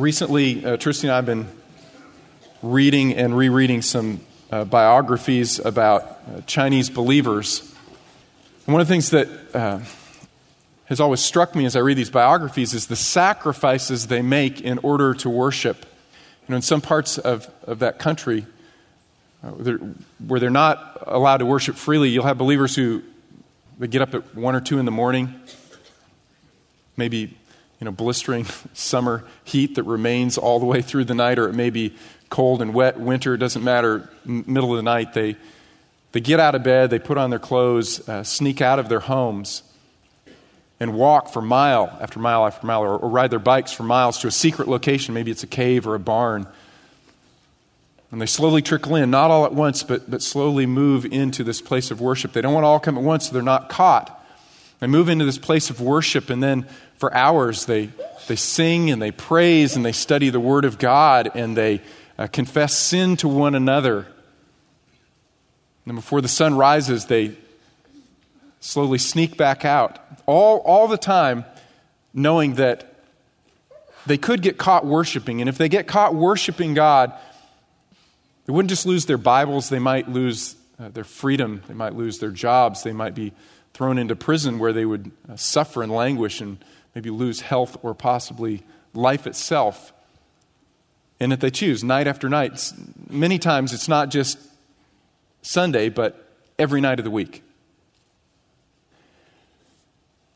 recently, uh, Tristy and I have been reading and rereading some uh, biographies about uh, Chinese believers. And one of the things that uh, has always struck me as I read these biographies is the sacrifices they make in order to worship. You know, in some parts of, of that country, uh, they're, where they're not allowed to worship freely, you'll have believers who they get up at one or two in the morning, maybe you know, blistering summer heat that remains all the way through the night, or it may be cold and wet winter, doesn't matter, middle of the night, they, they get out of bed, they put on their clothes, uh, sneak out of their homes, and walk for mile after mile after mile, or, or ride their bikes for miles to a secret location. Maybe it's a cave or a barn. And they slowly trickle in, not all at once, but, but slowly move into this place of worship. They don't want to all come at once so they're not caught. They move into this place of worship, and then for hours they, they sing and they praise and they study the Word of God and they uh, confess sin to one another. And before the sun rises, they slowly sneak back out, all, all the time knowing that they could get caught worshiping. And if they get caught worshiping God, they wouldn't just lose their Bibles, they might lose uh, their freedom, they might lose their jobs, they might be thrown into prison where they would uh, suffer and languish and maybe lose health or possibly life itself. And if they choose night after night, many times it's not just Sunday, but every night of the week.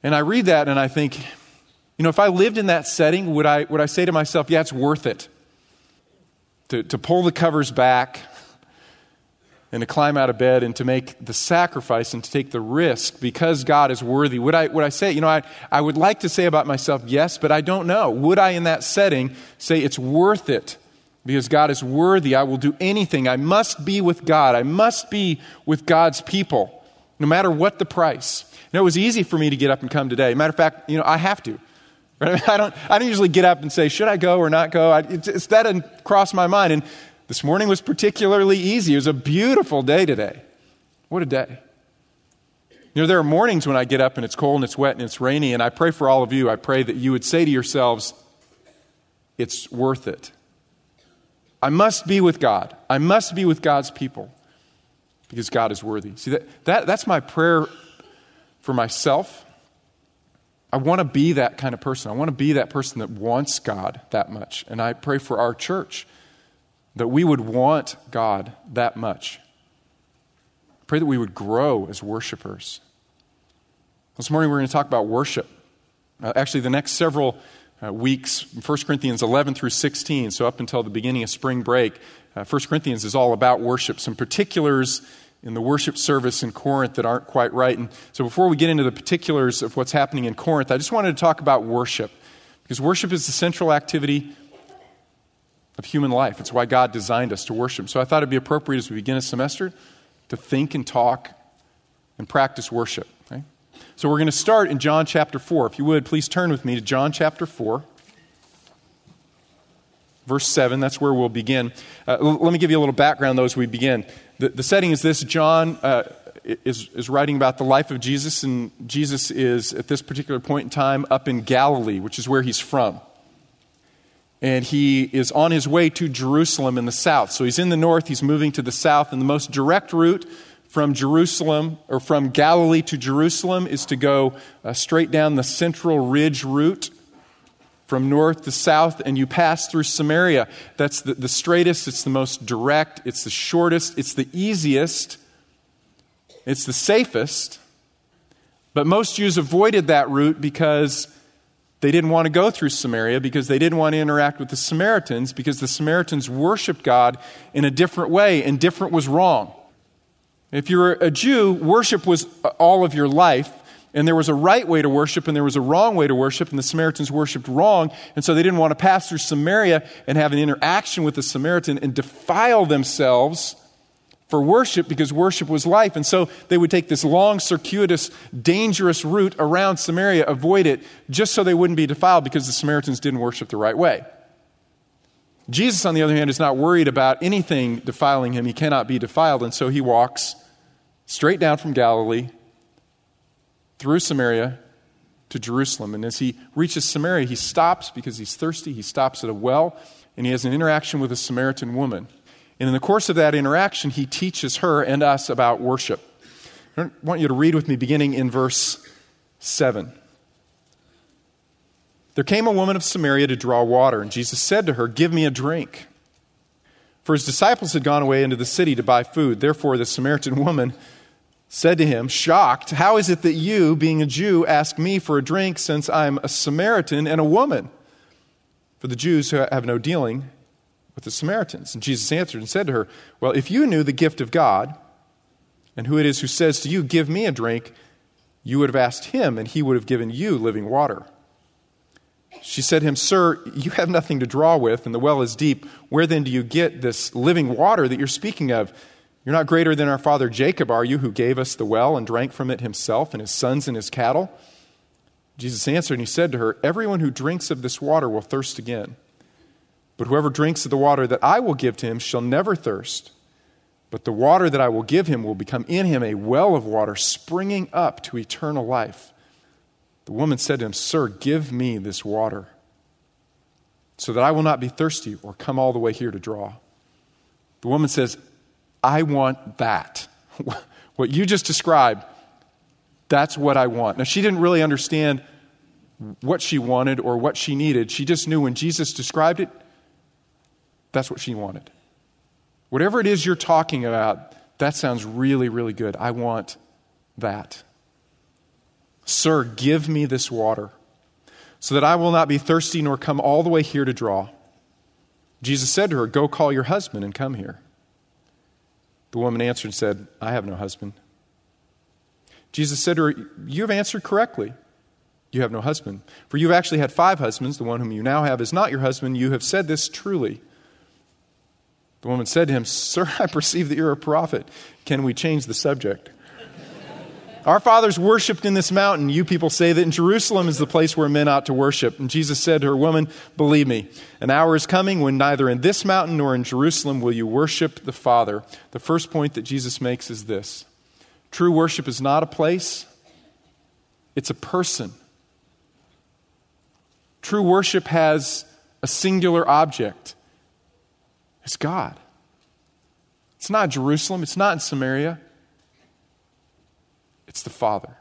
And I read that and I think, you know, if I lived in that setting, would I, would I say to myself, yeah, it's worth it to, to pull the covers back and to climb out of bed and to make the sacrifice and to take the risk because God is worthy. Would I, would I say, you know, I, I would like to say about myself, yes, but I don't know. Would I, in that setting, say it's worth it because God is worthy? I will do anything. I must be with God. I must be with God's people, no matter what the price. Know, it was easy for me to get up and come today. Matter of fact, you know, I have to. I don't, I don't usually get up and say, should I go or not go? I, that didn't cross my mind. And this morning was particularly easy. It was a beautiful day today. What a day. You know, there are mornings when I get up and it's cold and it's wet and it's rainy, and I pray for all of you. I pray that you would say to yourselves, it's worth it. I must be with God. I must be with God's people because God is worthy. See, that, that, that's my prayer for myself. I want to be that kind of person. I want to be that person that wants God that much. And I pray for our church that we would want God that much. Pray that we would grow as worshipers. This morning we're going to talk about worship. Uh, actually, the next several uh, weeks, 1 Corinthians 11 through 16, so up until the beginning of spring break, uh, 1 Corinthians is all about worship. Some particulars in the worship service in Corinth that aren't quite right. And so before we get into the particulars of what's happening in Corinth, I just wanted to talk about worship. Because worship is the central activity of human life. It's why God designed us to worship. So I thought it'd be appropriate as we begin a semester to think and talk and practice worship. So we're going to start in John chapter 4. If you would, please turn with me to John chapter 4. Verse 7, that's where we'll begin. Uh, let me give you a little background, though, as we begin. The, the setting is this John uh, is, is writing about the life of Jesus, and Jesus is, at this particular point in time, up in Galilee, which is where he's from and he is on his way to Jerusalem in the south. So he's in the north, he's moving to the south, and the most direct route from Jerusalem or from Galilee to Jerusalem is to go uh, straight down the central ridge route from north to south, and you pass through Samaria. That's the, the straightest, it's the most direct, it's the shortest, it's the easiest, it's the safest. But most Jews avoided that route because they didn't want to go through Samaria because they didn't want to interact with the Samaritans because the Samaritans worshiped God in a different way, and different was wrong. If you're a Jew, worship was all of your life, and there was a right way to worship and there was a wrong way to worship, and the Samaritans worshiped wrong, and so they didn't want to pass through Samaria and have an interaction with the Samaritan and defile themselves for worship because worship was life. And so they would take this long, circuitous, dangerous route around Samaria, avoid it, just so they wouldn't be defiled because the Samaritans didn't worship the right way. Jesus, on the other hand, is not worried about anything defiling him. He cannot be defiled. And so he walks straight down from Galilee through Samaria to Jerusalem. And as he reaches Samaria, he stops because he's thirsty. He stops at a well, and he has an interaction with a Samaritan woman. And in the course of that interaction, he teaches her and us about worship. I want you to read with me beginning in verse 7. There came a woman of Samaria to draw water, and Jesus said to her, Give me a drink. For his disciples had gone away into the city to buy food. Therefore, the Samaritan woman said to him, shocked, How is it that you, being a Jew, ask me for a drink since I'm a Samaritan and a woman? For the Jews have no dealing with the Samaritans. And Jesus answered and said to her, Well, if you knew the gift of God, and who it is who says to you, Give me a drink, you would have asked him, and he would have given you living water. She said to him, Sir, you have nothing to draw with, and the well is deep. Where then do you get this living water that you're speaking of? You're not greater than our father Jacob, are you, who gave us the well and drank from it himself and his sons and his cattle? Jesus answered and he said to her, Everyone who drinks of this water will thirst again. But whoever drinks of the water that I will give to him shall never thirst. But the water that I will give him will become in him a well of water springing up to eternal life. The woman said to him, Sir, give me this water, so that I will not be thirsty or come all the way here to draw. The woman says, I want that. what you just described, that's what I want. Now, she didn't really understand what she wanted or what she needed. She just knew when Jesus described it, that's what she wanted. Whatever it is you're talking about, that sounds really, really good. I want that. Sir, give me this water so that I will not be thirsty nor come all the way here to draw. Jesus said to her, Go call your husband and come here. The woman answered and said, I have no husband. Jesus said to her, You have answered correctly. You have no husband. For you have actually had five husbands. The one whom you now have is not your husband. You have said this truly. The woman said to him, Sir, I perceive that you're a prophet. Can we change the subject? Our fathers worshiped in this mountain. You people say that in Jerusalem is the place where men ought to worship. And Jesus said to her, Woman, believe me, an hour is coming when neither in this mountain nor in Jerusalem will you worship the Father. The first point that Jesus makes is this true worship is not a place, it's a person. True worship has a singular object it's God. It's not Jerusalem, it's not in Samaria. It's the Father.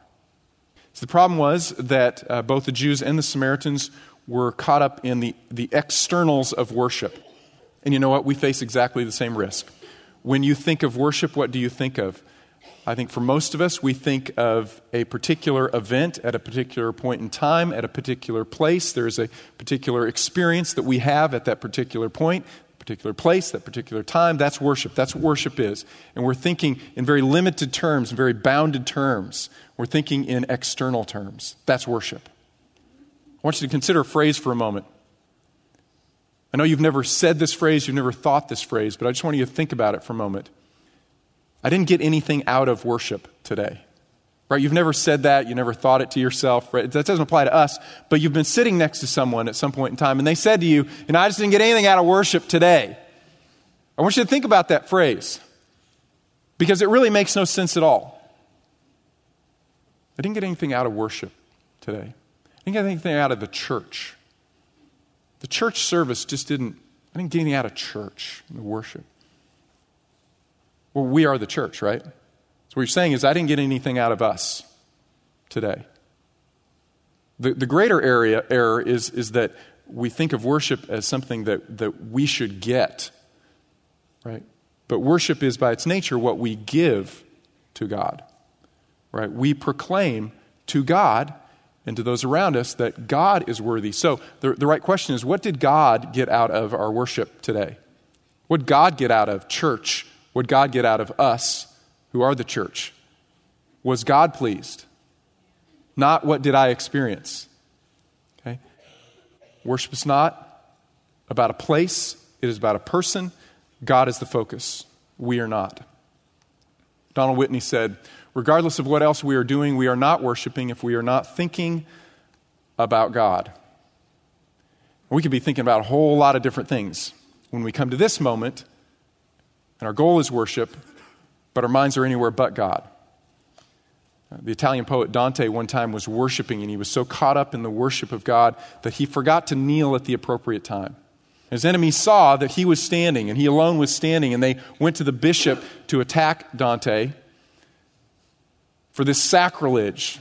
So the problem was that uh, both the Jews and the Samaritans were caught up in the, the externals of worship. And you know what? We face exactly the same risk. When you think of worship, what do you think of? I think for most of us, we think of a particular event at a particular point in time, at a particular place. There's a particular experience that we have at that particular point particular place, that particular time. That's worship. That's what worship is. And we're thinking in very limited terms, very bounded terms. We're thinking in external terms. That's worship. I want you to consider a phrase for a moment. I know you've never said this phrase, you've never thought this phrase, but I just want you to think about it for a moment. I didn't get anything out of worship today. Right? You've never said that, you never thought it to yourself. Right? That doesn't apply to us, but you've been sitting next to someone at some point in time and they said to you, and I just didn't get anything out of worship today. I want you to think about that phrase because it really makes no sense at all. I didn't get anything out of worship today. I didn't get anything out of the church. The church service just didn't, I didn't get anything out of church, the worship. Well, we are the church, right? So, what you're saying is, I didn't get anything out of us today. The, the greater area, error is, is that we think of worship as something that, that we should get, right? But worship is, by its nature, what we give to God, right? We proclaim to God and to those around us that God is worthy. So, the, the right question is what did God get out of our worship today? What God get out of church? What God get out of us who are the church. Was God pleased? Not what did I experience? Okay? Worship is not about a place, it is about a person. God is the focus. We are not. Donald Whitney said, regardless of what else we are doing, we are not worshiping if we are not thinking about God. We could be thinking about a whole lot of different things. When we come to this moment, and our goal is worship, but our minds are anywhere but God. The Italian poet Dante one time was worshiping, and he was so caught up in the worship of God that he forgot to kneel at the appropriate time. His enemies saw that he was standing, and he alone was standing, and they went to the bishop to attack Dante for this sacrilege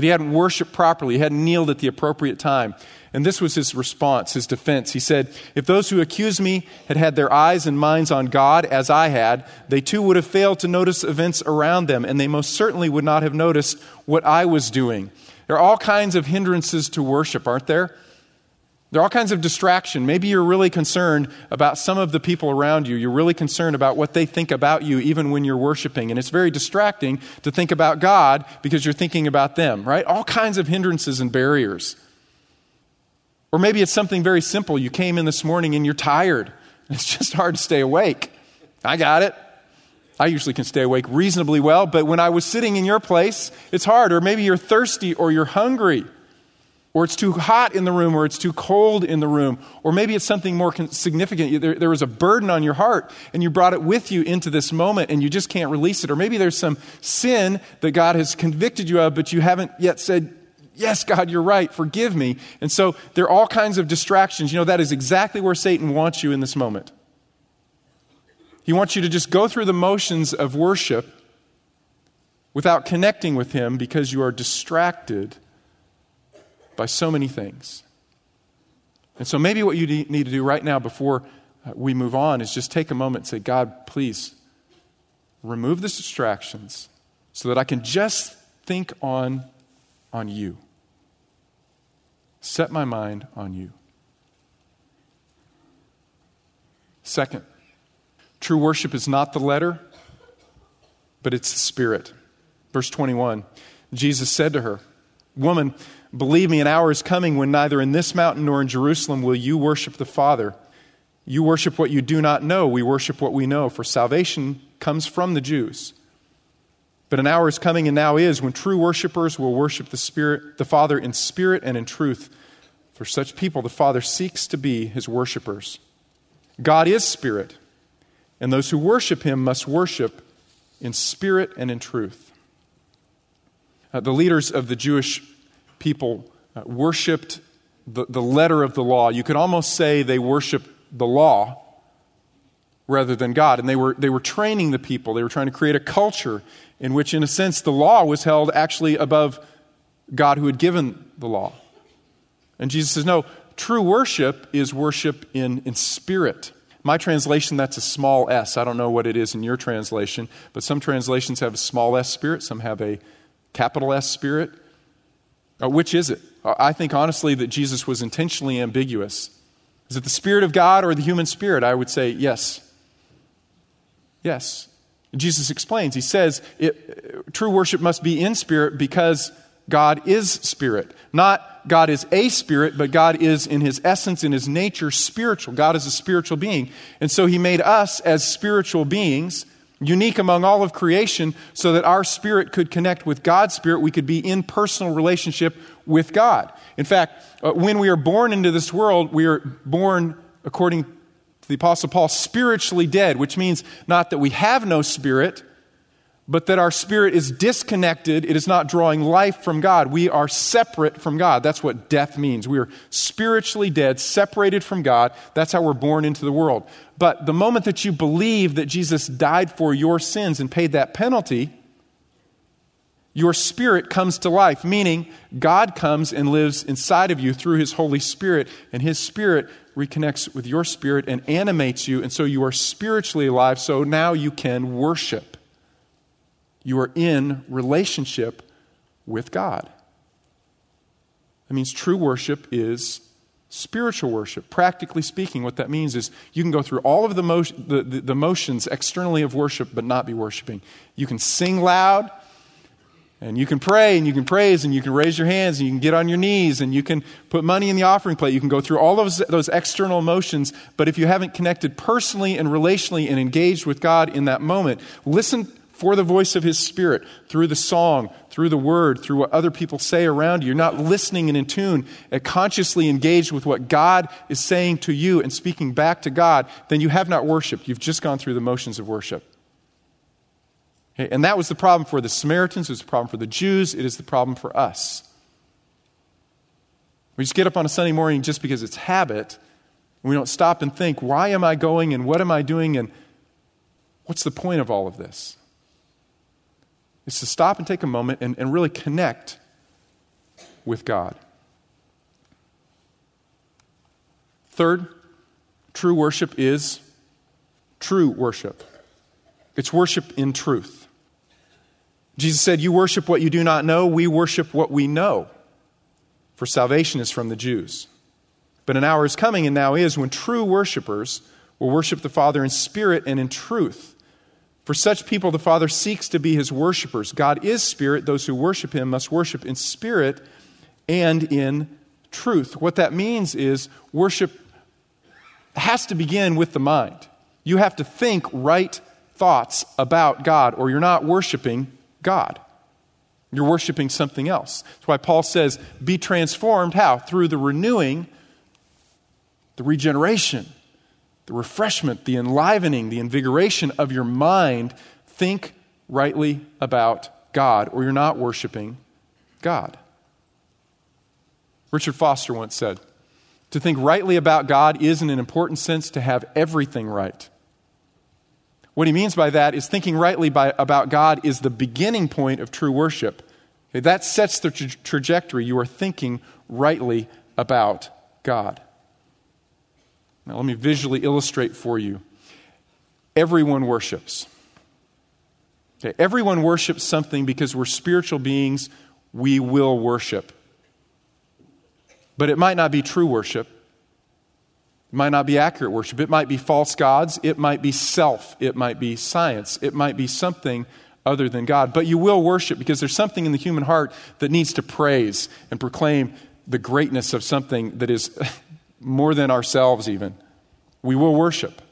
that he hadn't worshiped properly, he hadn't kneeled at the appropriate time. And this was his response, his defense. He said, If those who accuse me had had their eyes and minds on God as I had, they too would have failed to notice events around them, and they most certainly would not have noticed what I was doing. There are all kinds of hindrances to worship, aren't there? There are all kinds of distraction. Maybe you're really concerned about some of the people around you. You're really concerned about what they think about you, even when you're worshiping. And it's very distracting to think about God because you're thinking about them, right? All kinds of hindrances and barriers. Or maybe it's something very simple. You came in this morning and you're tired. It's just hard to stay awake. I got it. I usually can stay awake reasonably well, but when I was sitting in your place, it's hard. Or maybe you're thirsty or you're hungry or it's too hot in the room, or it's too cold in the room, or maybe it's something more significant. There, there was a burden on your heart, and you brought it with you into this moment, and you just can't release it. Or maybe there's some sin that God has convicted you of, but you haven't yet said, Yes, God, you're right, forgive me. And so there are all kinds of distractions. You know, that is exactly where Satan wants you in this moment. He wants you to just go through the motions of worship without connecting with Him because you are distracted by so many things. And so maybe what you need to do right now before uh, we move on is just take a moment and say, God, please remove the distractions so that I can just think on, on you. Set my mind on you. Second, true worship is not the letter, but it's the spirit. Verse 21 Jesus said to her, Woman, Believe me, an hour is coming when neither in this mountain nor in Jerusalem will you worship the Father. You worship what you do not know. We worship what we know, for salvation comes from the Jews. But an hour is coming and now is when true worshipers will worship the Spirit, the Father in spirit and in truth. For such people, the Father seeks to be his worshipers. God is spirit, and those who worship him must worship in spirit and in truth. Uh, the leaders of the Jewish people uh, worshiped the, the letter of the law. You could almost say they worshiped the law rather than God. And they were, they were training the people, they were trying to create a culture in which, in a sense, the law was held actually above God who had given the law. And Jesus says, no, true worship is worship in, in spirit. My translation, that's a small s. I don't know what it is in your translation, but some translations have a small s spirit, some have a capital S spirit. Uh, which is it? Uh, I think honestly that Jesus was intentionally ambiguous. Is it the Spirit of God or the human spirit? I would say yes. Yes. Jesus explains. He says it, true worship must be in spirit because God is spirit. Not God is a spirit, but God is in his essence, in his nature, spiritual. God is a spiritual being. And so he made us as spiritual beings unique among all of creation, so that our spirit could connect with God's spirit. We could be in personal relationship with God. In fact, uh, when we are born into this world, we are born, according to the Apostle Paul, spiritually dead, which means not that we have no spirit, but that our spirit is disconnected. It is not drawing life from God. We are separate from God. That's what death means. We are spiritually dead, separated from God. That's how we're born into the world. But the moment that you believe that Jesus died for your sins and paid that penalty, your spirit comes to life, meaning God comes and lives inside of you through his Holy Spirit, and his spirit reconnects with your spirit and animates you, and so you are spiritually alive, so now you can worship. You are in relationship with God. That means true worship is spiritual worship. Practically speaking, what that means is you can go through all of the, motion, the, the, the, motions externally of worship but not be worshiping. You can sing loud, and you can pray, and you can praise, and you can raise your hands, and you can get on your knees, and you can put money in the offering plate. You can go through all those, those external emotions, but if you haven't connected personally and relationally and engaged with God in that moment, listen for the voice of His Spirit through the song, through the word, through what other people say around you. You're not listening and in tune and consciously engaged with what God is saying to you and speaking back to God, then you have not worshiped. You've just gone through the motions of worship. Okay? And that was the problem for the Samaritans, it was the problem for the Jews, it is the problem for us. We just get up on a Sunday morning just because it's habit. We don't stop and think, why am I going and what am I doing and what's the point of all of this? It's to stop and take a moment and, and really connect with God. Third, true worship is true worship. It's worship in truth. Jesus said, You worship what you do not know, we worship what we know for salvation is from the Jews. But an hour is coming, and now is, when true worshipers will worship the Father in spirit and in truth. For such people, the Father seeks to be his worshipers. God is spirit. Those who worship him must worship in spirit and in truth. What that means is worship has to begin with the mind. You have to think right thoughts about God, or you're not worshiping God. You're worshiping something else. That's why Paul says, be transformed. How? Through the renewing, the regeneration, the refreshment, the enlivening, the invigoration of your mind. Think rightly about God, or you're not worshiping God. Richard Foster once said, to think rightly about God is, in an important sense, to have everything right. What he means by that is thinking rightly by, about God is the beginning point of true worship. Okay, that sets the tra- trajectory. You are thinking rightly about God. Now, let me visually illustrate for you. Everyone worships. Okay, everyone worships something because we're spiritual beings. We will worship. But it might not be true worship. It might not be accurate worship. It might be false gods. It might be self. It might be science. It might be something other than God. But you will worship because there's something in the human heart that needs to praise and proclaim the greatness of something that is more than ourselves, even. We will worship.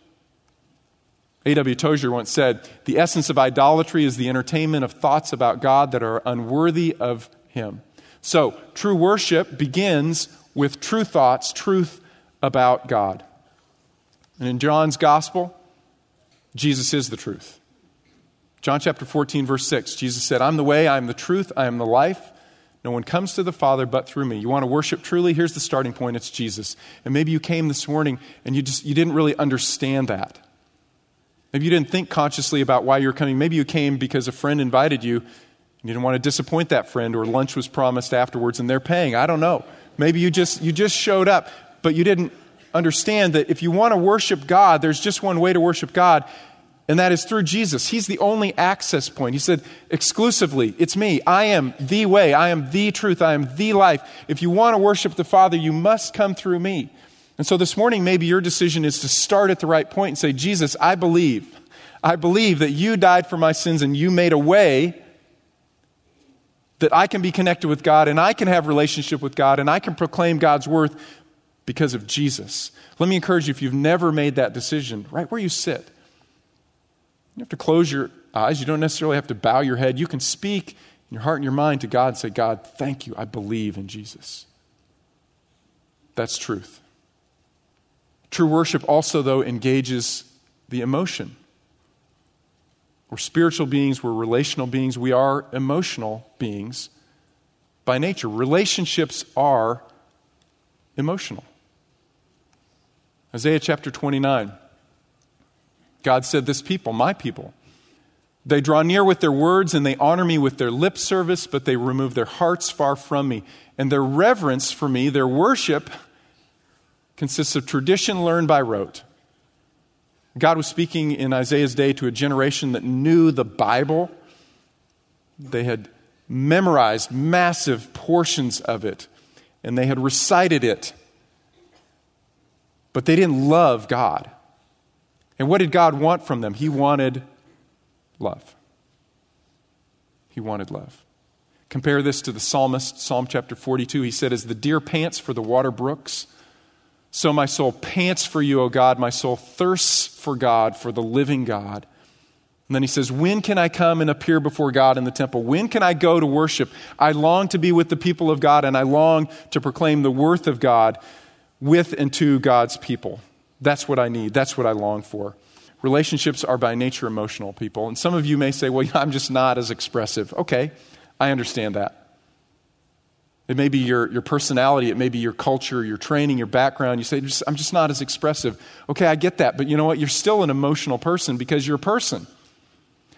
A.W. Tozer once said, The essence of idolatry is the entertainment of thoughts about God that are unworthy of Him. So, true worship begins with true thoughts, truth about God. And in John's gospel, Jesus is the truth. John chapter 14, verse 6, Jesus said, I'm the way, I am the truth, I am the life. No one comes to the Father but through me. You want to worship truly? Here's the starting point it's Jesus. And maybe you came this morning and you just you didn't really understand that. Maybe you didn't think consciously about why you're coming. Maybe you came because a friend invited you. And you didn't want to disappoint that friend or lunch was promised afterwards and they're paying. I don't know. Maybe you just you just showed up but you didn't understand that if you want to worship God, there's just one way to worship God, and that is through Jesus. He's the only access point. He said, exclusively, it's me. I am the way. I am the truth. I am the life. If you want to worship the Father, you must come through me. And so this morning, maybe your decision is to start at the right point and say, Jesus, I believe. I believe that you died for my sins and you made a way that I can be connected with God and I can have relationship with God and I can proclaim God's worth because of Jesus. Let me encourage you if you've never made that decision, right where you sit, you have to close your eyes. You don't necessarily have to bow your head. You can speak in your heart and your mind to God and say, God, thank you. I believe in Jesus. That's truth. True worship also, though, engages the emotion. We're spiritual beings, we're relational beings, we are emotional beings by nature. Relationships are emotional. Isaiah chapter 29. God said, This people, my people, they draw near with their words and they honor me with their lip service, but they remove their hearts far from me. And their reverence for me, their worship, consists of tradition learned by rote. God was speaking in Isaiah's day to a generation that knew the Bible. They had memorized massive portions of it, and they had recited it but they didn't love God. And what did God want from them? He wanted love. He wanted love. Compare this to the psalmist, Psalm chapter 42. He said, As the deer pants for the water brooks, so my soul pants for you, O God. My soul thirsts for God, for the living God. And then he says, When can I come and appear before God in the temple? When can I go to worship? I long to be with the people of God, and I long to proclaim the worth of God with and to God's people. That's what I need. That's what I long for. relationships are by nature emotional, people. And some of you may say, well, I'm just not as expressive. Okay, I understand that. It may be your, your personality, it may be your culture, your training, your background. You say, I'm just not as expressive. Okay, I get that. But you know what? You're still an emotional person because you're a person.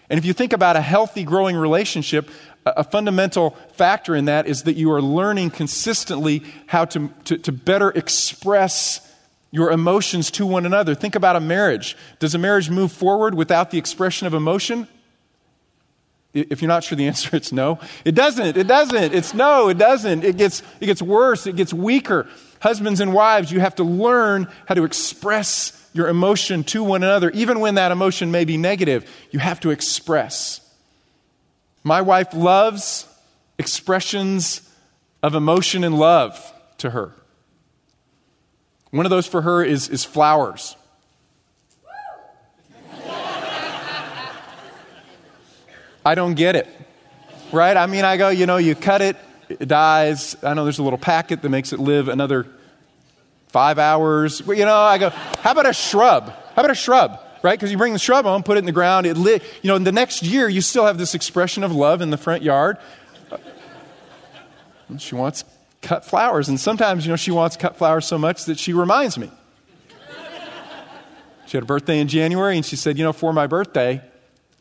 And if you think about a healthy, growing relationship, a fundamental factor in that is that you are learning consistently how to, to, to, better express your emotions to one another. Think about a marriage. Does a marriage move forward without the expression of emotion? If you're not sure the answer, it's no. It doesn't. It doesn't. It's no. It doesn't. It gets, it gets worse. It gets weaker. Husbands and wives, you have to learn how to express your emotion to one another, even when that emotion may be negative. You have to express. My wife loves expressions of emotion and love to her. One of those for her is, is flowers. I don't get it. Right? I mean, I go, you know, you cut it, it dies. I know there's a little packet that makes it live another five hours. You know, I go, how about a shrub? How about a shrub? right? Because you bring the shrub home, put it in the ground, it lit. You know, in the next year, you still have this expression of love in the front yard. She wants cut flowers, and sometimes, you know, she wants cut flowers so much that she reminds me. She had a birthday in January, and she said, you know, for my birthday,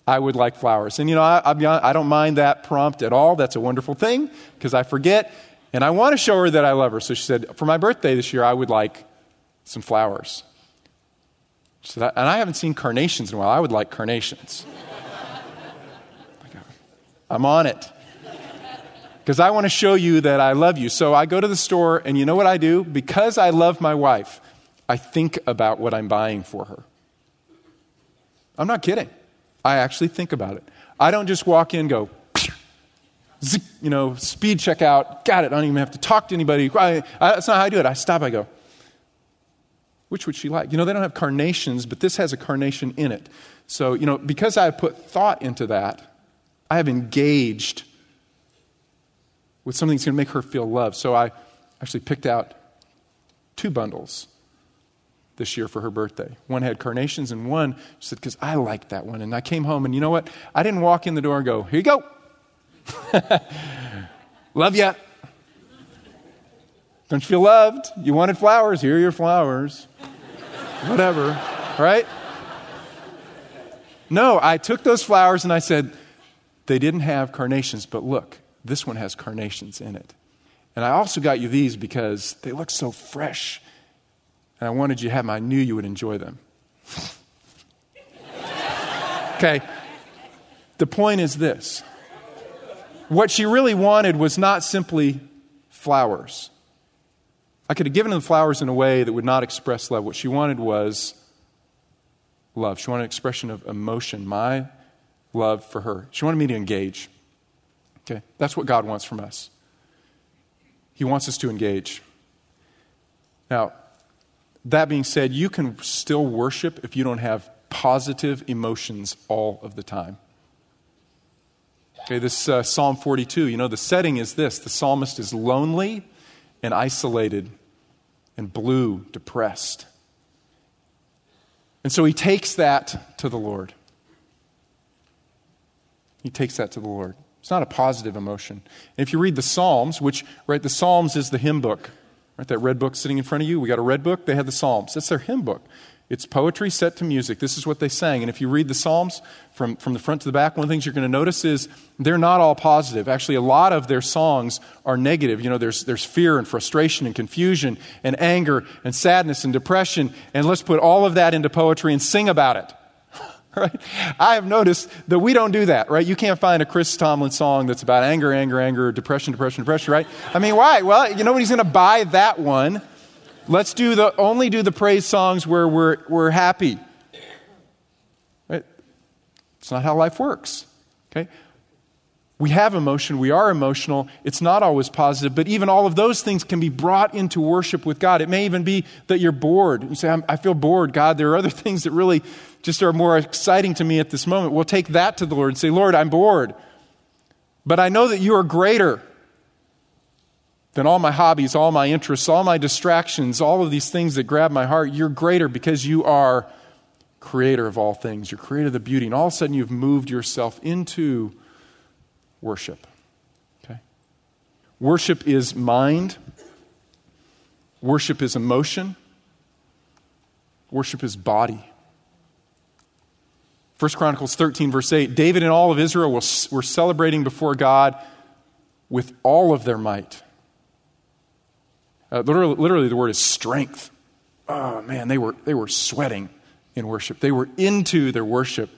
I would like flowers. And, you know, I, I don't mind that prompt at all. That's a wonderful thing because I forget. And I want to show her that I love her. So she said, for my birthday this year, I would like some flowers. So that, and I haven't seen carnations in a while. I would like carnations. I'm on it. Because I want to show you that I love you. So I go to the store, and you know what I do? Because I love my wife, I think about what I'm buying for her. I'm not kidding. I actually think about it. I don't just walk in go, you know, speed check out, got it. I don't even have to talk to anybody. I, I, that's not how I do it. I stop, I go, which would she like? You know, they don't have carnations, but this has a carnation in it. So, you know, because I put thought into that, I have engaged with something that's going to make her feel loved. So I actually picked out two bundles this year for her birthday. One had carnations, and one she said, because I like that one. And I came home, and you know what? I didn't walk in the door and go, here you go. Love ya. Don't you feel loved? You wanted flowers. Here are your flowers. Whatever, right? No, I took those flowers and I said, they didn't have carnations, but look, this one has carnations in it. And I also got you these because they look so fresh. And I wanted you to have them. I knew you would enjoy them. okay. The point is this what she really wanted was not simply flowers. I could have given her flowers in a way that would not express love. What she wanted was love. She wanted an expression of emotion, my love for her. She wanted me to engage. Okay? That's what God wants from us. He wants us to engage. Now, that being said, you can still worship if you don't have positive emotions all of the time. Okay, this uh, Psalm 42, you know, the setting is this the psalmist is lonely and isolated and blue, depressed. And so he takes that to the Lord. He takes that to the Lord. It's not a positive emotion. And if you read the Psalms, which, right, the Psalms is the hymn book, right, that red book sitting in front of you, we got a red book, they had the Psalms. That's their hymn book. It's poetry set to music. This is what they sang. And if you read the Psalms from, from the front to the back, one of the things you're going to notice is they're not all positive. Actually, a lot of their songs are negative. You know, there's, there's fear and frustration and confusion and anger and sadness and depression. And let's put all of that into poetry and sing about it. right? I have noticed that we don't do that, right? You can't find a Chris Tomlin song that's about anger, anger, anger, depression, depression, depression, right? I mean, why? Well, you know? He's going to buy that one Let's do the, only do the praise songs where we're, we're happy. Right? It's not how life works. Okay? We have emotion, we are emotional. It's not always positive, but even all of those things can be brought into worship with God. It may even be that you're bored. You say, I feel bored, God. There are other things that really just are more exciting to me at this moment. We'll take that to the Lord and say, Lord, I'm bored. But I know that you are greater than all my hobbies, all my interests, all my distractions, all of these things that grab my heart. You're greater because you are creator of all things. You're creator of the beauty. And all of a sudden, you've moved yourself into worship. Okay? Worship is mind, worship is emotion, worship is body. 1 Chronicles 13, verse 8 David and all of Israel were celebrating before God with all of their might. Uh, literally, literally, the word is strength. Oh, man, they were, they were sweating in worship. They were into their worship.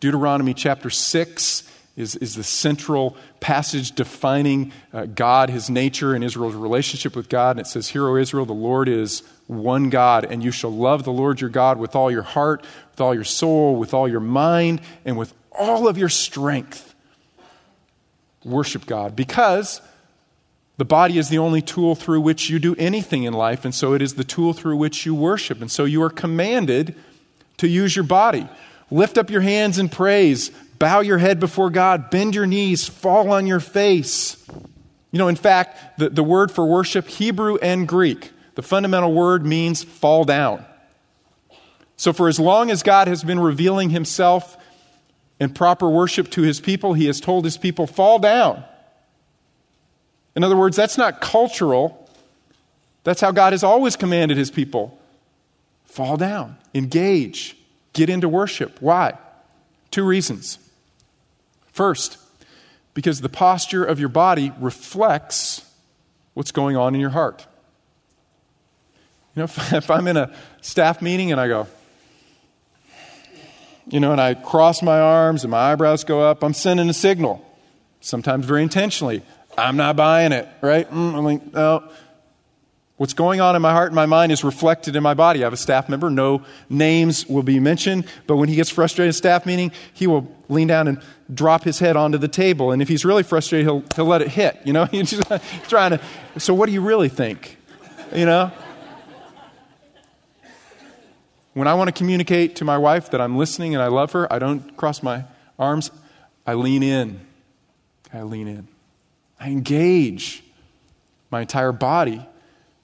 Deuteronomy chapter 6 is, is the central passage defining uh, God, his nature, and Israel's relationship with God. And it says, Hear, O Israel, the Lord is one God, and you shall love the Lord your God with all your heart, with all your soul, with all your mind, and with all of your strength. Worship God because the body is the only tool through which you do anything in life, and so it is the tool through which you worship. And so you are commanded to use your body. Lift up your hands in praise, bow your head before God, bend your knees, fall on your face. You know, in fact, the, the word for worship, Hebrew and Greek, the fundamental word means fall down. So, for as long as God has been revealing himself in proper worship to his people, he has told his people, fall down. In other words, that's not cultural. That's how God has always commanded his people fall down, engage, get into worship. Why? Two reasons. First, because the posture of your body reflects what's going on in your heart. You know, if, I'm in a staff meeting and I go, you know, and I cross my arms and my eyebrows go up, I'm sending a signal, sometimes very intentionally. I'm not buying it, right? Mm, I'm like, no. What's going on in my heart and my mind is reflected in my body. I have a staff member, no names will be mentioned, but when he gets frustrated in staff meeting, he will lean down and drop his head onto the table. And if he's really frustrated, he'll, he'll let it hit. You know, he's trying to. So, what do you really think? You know? When I want to communicate to my wife that I'm listening and I love her, I don't cross my arms. I lean in. I lean in. I engage my entire body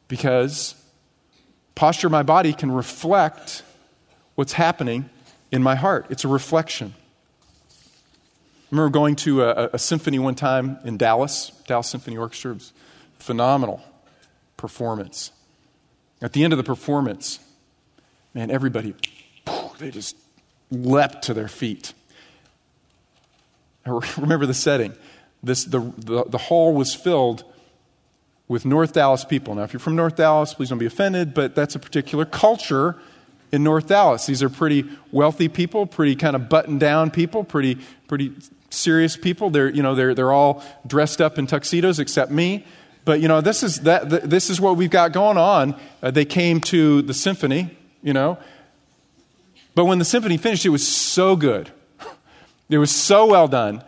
because posture of my body can reflect what's happening in my heart. It's a reflection. I remember going to a, a symphony one time in Dallas, Dallas Symphony Orchestra. Phenomenal performance. At the end of the performance, man, everybody, they just leapt to their feet. I remember the setting. This, the, the, the hall was filled with North Dallas people. Now, if you're from North Dallas, please don't be offended, but that's a particular culture in North Dallas. These are pretty wealthy people, pretty kind of buttoned down people, pretty, pretty serious people. They're, you know, they're, they're all dressed up in tuxedos except me. But, you know, this is, that, this is what we've got going on. Uh, they came to the symphony you know. But when the symphony finished, it was so good. It was so well done.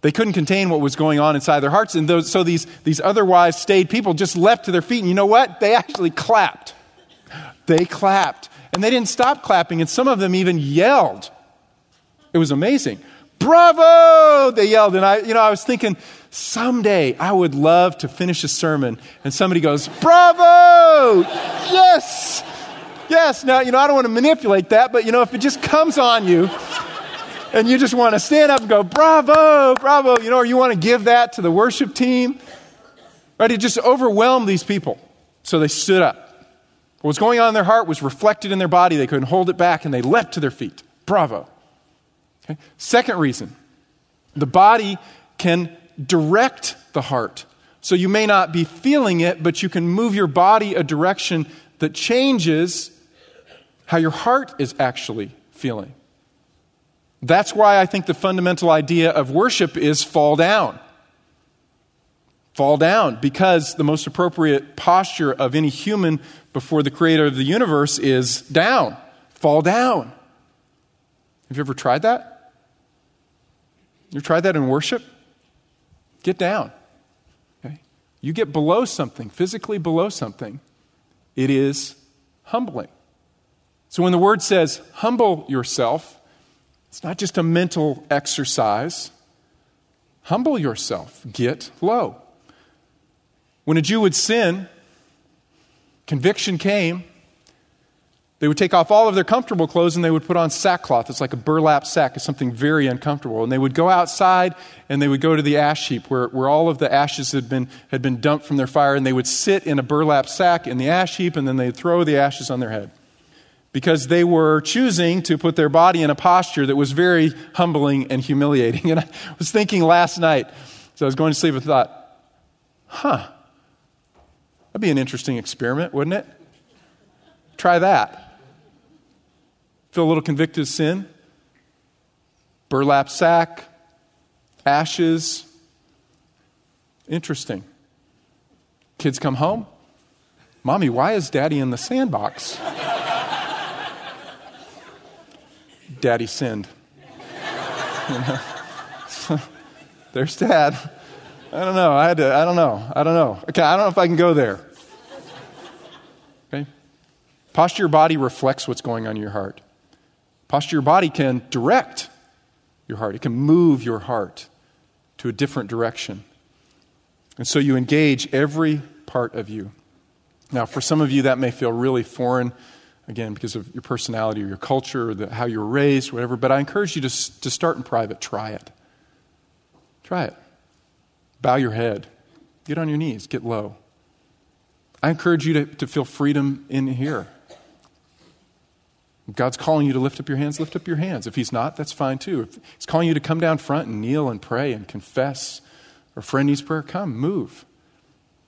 They couldn't contain what was going on inside their hearts. And those, so these, these otherwise staid people just leapt to their feet. And you know what? They actually clapped. They clapped. And they didn't stop clapping. And some of them even yelled. It was amazing. Bravo! They yelled. And I, you know, I was thinking, someday I would love to finish a sermon and somebody goes, Bravo! Yes! Yes, now, you know, I don't want to manipulate that, but, you know, if it just comes on you and you just want to stand up and go, bravo, bravo, you know, or you want to give that to the worship team, right? It just overwhelmed these people. So they stood up. What was going on in their heart was reflected in their body. They couldn't hold it back and they leapt to their feet. Bravo. Okay? Second reason the body can direct the heart. So you may not be feeling it, but you can move your body a direction that changes how your heart is actually feeling. That's why I think the fundamental idea of worship is fall down. Fall down, because the most appropriate posture of any human before the creator of the universe is down. Fall down. Have you ever tried that? You tried that in worship? Get down. Okay? You get below something, physically below something, it is humbling. So when the word says humble yourself, it's not just a mental exercise. Humble yourself, get low. When a Jew would sin, conviction came, They would take off all of their comfortable clothes and they would put on sackcloth. It's like a burlap sack. It's something very uncomfortable. And they would go outside and they would go to the ash heap where, where all of the ashes had been, had been dumped from their fire. And they would sit in a burlap sack in the ash heap and then they'd throw the ashes on their head. Because they were choosing to put their body in a posture that was very humbling and humiliating. And I was thinking last night, so I was going to sleep, and thought, huh, that'd be an interesting experiment, wouldn't it? Try that. Feel a little convicted of sin? Burlap sack, ashes. Interesting. Kids come home. Mommy, why is daddy in the sandbox? daddy sinned. There's dad. I don't know. I had to, I don't know. I don't know. Okay, I don't know if I can go there. Okay? Posture your body reflects what's going on in your heart. Posture your body can direct your heart, it can move your heart to a different direction. And so you engage every part of you. Now, for some of you, that may feel really foreign, again, because of your personality or your culture or the, how you were raised, whatever, but I encourage you to, to start in private. Try it. Try it. Bow your head. Get on your knees. Get low. I encourage you to, to feel freedom in here. God's calling you to lift up your hands, lift up your hands. If He's not, that's fine too. If He's calling you to come down front and kneel and pray and confess, or friend needs prayer, come, move.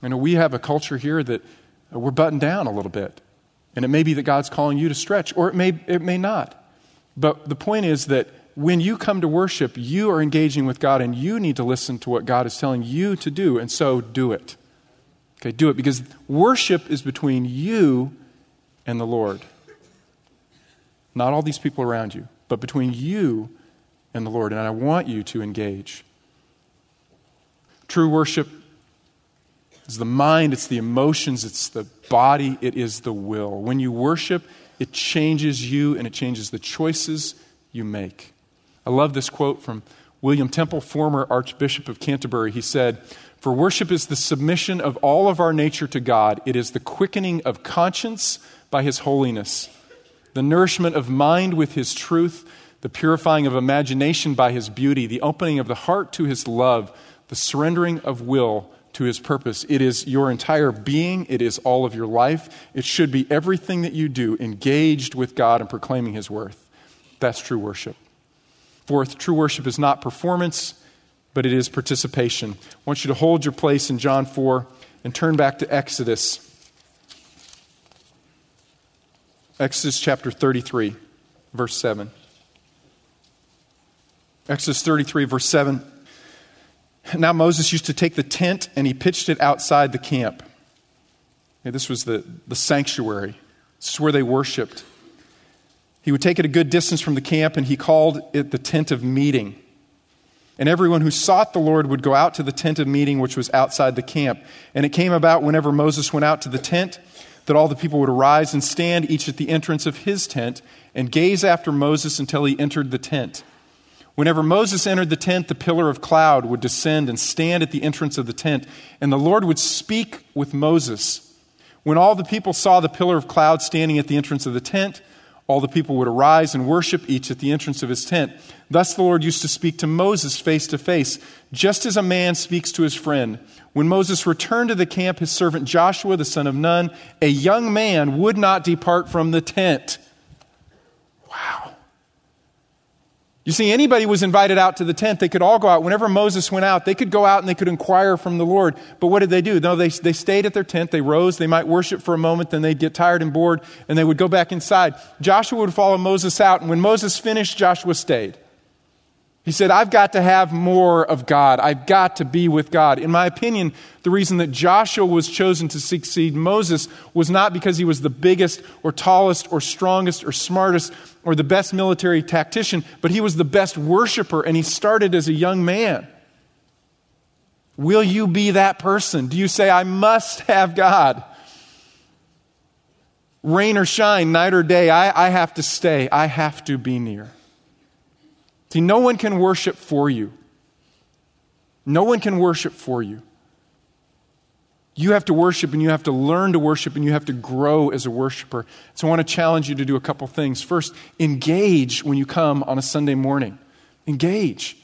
You know we have a culture here that we're buttoned down a little bit. And it may be that God's calling you to stretch, or it may, it may not. But the point is that when you come to worship, you are engaging with God and you need to listen to what God is telling you to do, and so do it. Okay, do it because worship is between you and the Lord. Not all these people around you, but between you and the Lord. And I want you to engage. True worship is the mind, it's the emotions, it's the body, it is the will. When you worship, it changes you and it changes the choices you make. I love this quote from William Temple, former Archbishop of Canterbury. He said, For worship is the submission of all of our nature to God, it is the quickening of conscience by His holiness the nourishment of mind with His truth, the purifying of imagination by His beauty, the opening of the heart to His love, the surrendering of will to His purpose. It is your entire being, it is all of your life. It should be everything that you do engaged with God and proclaiming His worth. That's true worship. Fourth, true worship is not performance, but it is participation. I want you to hold your place in John 4 and turn back to Exodus Exodus chapter 33, verse 7. Exodus 33, verse 7. Now Moses used to take the tent and he pitched it outside the camp. Okay, this was the, the sanctuary, this is where they worshiped. He would take it a good distance from the camp and he called it the tent of meeting. And everyone who sought the Lord would go out to the tent of meeting, which was outside the camp. And it came about whenever Moses went out to the tent that all the people would arise and stand each at the entrance of his tent and gaze after Moses until he entered the tent. Whenever Moses entered the tent, the pillar of cloud would descend and stand at the entrance of the tent, and the Lord would speak with Moses. When all the people saw the pillar of cloud standing at the entrance of the tent, all the people would arise and worship each at the entrance of his tent. Thus the Lord used to speak to Moses face to face, just as a man speaks to his friend. When Moses returned to the camp, his servant Joshua, the son of Nun, a young man, would not depart from the tent. Wow. You see, anybody was invited out to the tent. They could all go out. Whenever Moses went out, they could go out and they could inquire from the Lord. But what did they do? No, they, they stayed at their tent. They rose. They might worship for a moment. Then they'd get tired and bored and they would go back inside. Joshua would follow Moses out. And when Moses finished, Joshua stayed. He said, I've got to have more of God. I've got to be with God. In my opinion, the reason that Joshua was chosen to succeed Moses was not because he was the biggest or tallest or strongest or smartest or the best military tactician, but he was the best worshiper and he started as a young man. Will you be that person? Do you say, I must have God? Rain or shine, night or day, I, I have to stay. I have to be near. See, no one can worship for you. No one can worship for you. You have to worship and you have to learn to worship and you have to grow as a worshiper. So I want to challenge you to do a couple things. First, engage when you come on a Sunday morning. Engage.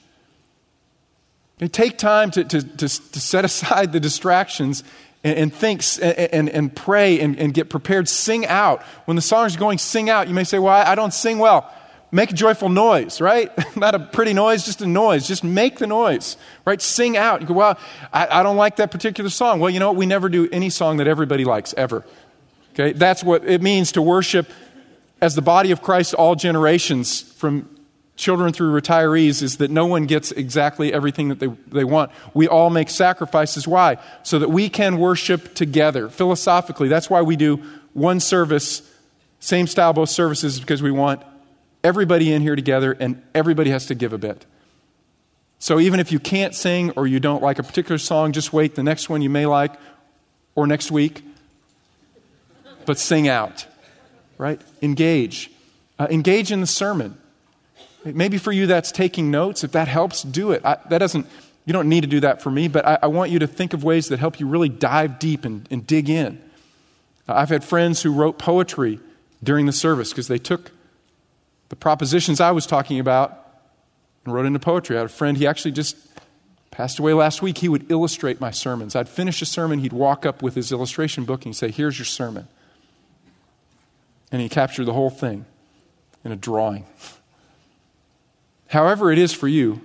And take time to, to, to, to set aside the distractions and, and think and, and, pray and, and, get prepared. Sing out. When the song is going, sing out. You may say, Well, I don't sing well. Make a joyful noise, right? Not a pretty noise, just a noise. Just make the noise, right? Sing out. You go, Well, I, I don't like that particular song. Well, you know what? We never do any song that everybody likes, ever. Okay? That's what it means to worship as the body of Christ, all generations, from children through retirees is that no one gets exactly everything that they, they want. We all make sacrifices. Why? So that we can worship together. Philosophically, that's why we do one service, same style, both services, because we want everybody in here together and everybody has to give a bit. So even if you can't sing or you don't like a particular song, just wait. The next one you may like, or next week. But sing out, right? Engage. Uh, engage in the sermon. Maybe for you that's taking notes. If that helps, do it. I, that doesn't, you don't need to do that for me, but I, I, want you to think of ways that help you really dive deep and, and dig in. Uh, I've had friends who wrote poetry during the service because they took the propositions I was talking about and wrote into poetry. I had a friend, he actually just passed away last week. He would illustrate my sermons. I'd finish a sermon, he'd walk up with his illustration book and he'd say, Here's your sermon. And he captured the whole thing in a drawing. However, it is for you,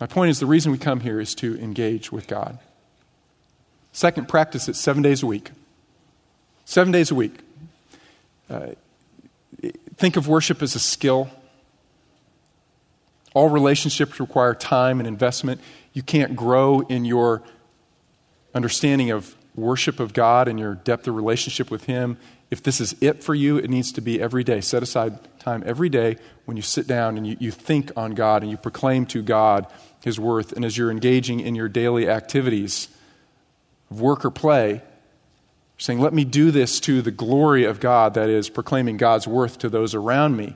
my point is the reason we come here is to engage with God. Second, practice it seven days a week. Seven days a week. Uh, think of worship as a skill. All relationships require time and investment. You can't grow in your understanding of worship of God and your depth of relationship with Him if this is it for you, it needs to be every day. Set aside time every day when you sit down and you, you think on God and you proclaim to God His worth. And as you're engaging in your daily activities of work or play, saying, Let me do this to the glory of God, that is, proclaiming God's worth to those around me.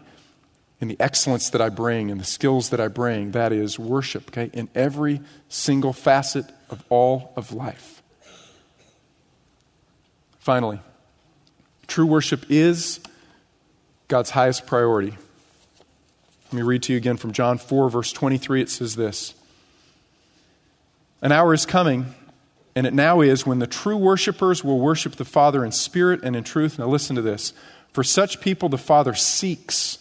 In the excellence that I bring and the skills that I bring, that is worship, okay? In every single facet of all of life. Finally, True worship is God's highest priority. Let me read to you again from John 4, verse 23. It says this An hour is coming, and it now is, when the true worshipers will worship the Father in spirit and in truth. Now, listen to this. For such people, the Father seeks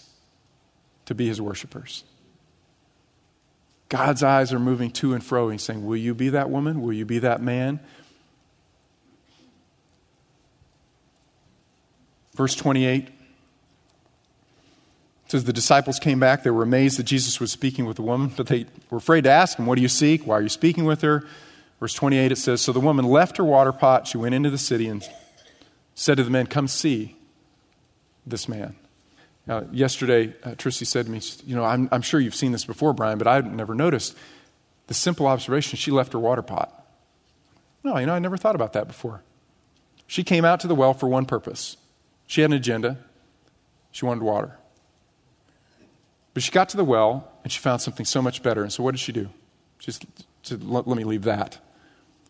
to be his worshipers. God's eyes are moving to and fro. He's saying, Will you be that woman? Will you be that man? Verse 28 says the disciples came back. They were amazed that Jesus was speaking with the woman, but they were afraid to ask him, What do you seek? Why are you speaking with her? Verse 28 it says, So the woman left her water pot. She went into the city and said to the men, Come see this man. Now, yesterday, uh, Tracy said to me, You know, I'm, I'm sure you've seen this before, Brian, but I've never noticed. The simple observation she left her water pot. No, you know, I never thought about that before. She came out to the well for one purpose she had an agenda. She wanted water. But she got to the well and she found something so much better. And so what did she do? Just let, let me leave that.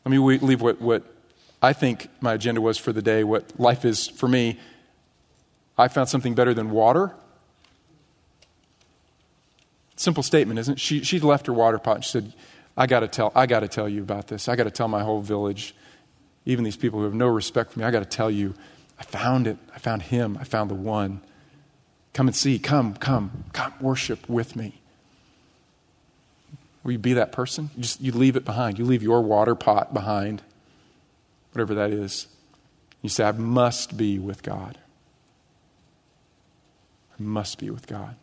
Let me leave what, what I think my agenda was for the day, what life is for me. I found something better than water. Simple statement, isn't it? She, she left her water pot and she said, I got to tell, I got to tell you about this. I got to tell my whole village, even these people who have no respect for me, I got to tell you I found it. I found him. I found the one. Come and see. Come, come, come worship with me. Will you be that person? You just you leave it behind. You leave your water pot behind, whatever that is. You say, I must be with God. I must be with God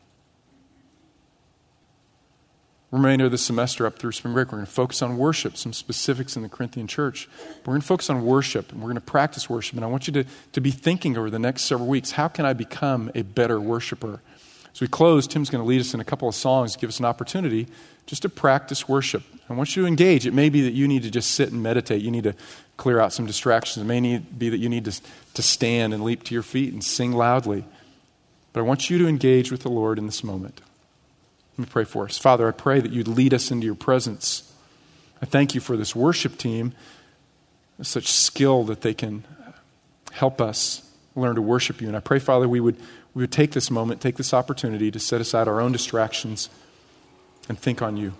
remainder of the semester up through spring break, we're going to focus on worship, some specifics in the Corinthian church. We're going to focus on worship and we're going to practice worship. And I want you to, to be thinking over the next several weeks how can I become a better worshiper? As we close, Tim's going to lead us in a couple of songs, to give us an opportunity just to practice worship. I want you to engage. It may be that you need to just sit and meditate. You need to clear out some distractions. It may need, be that you need to, to stand and leap to your feet and sing loudly. But I want you to engage with the Lord in this moment. Let me pray for us. Father, I pray that you'd lead us into your presence. I thank you for this worship team such skill that they can help us learn to worship you. And I pray, Father, we would, we would take this moment, take this opportunity to set aside our own distractions and think on you.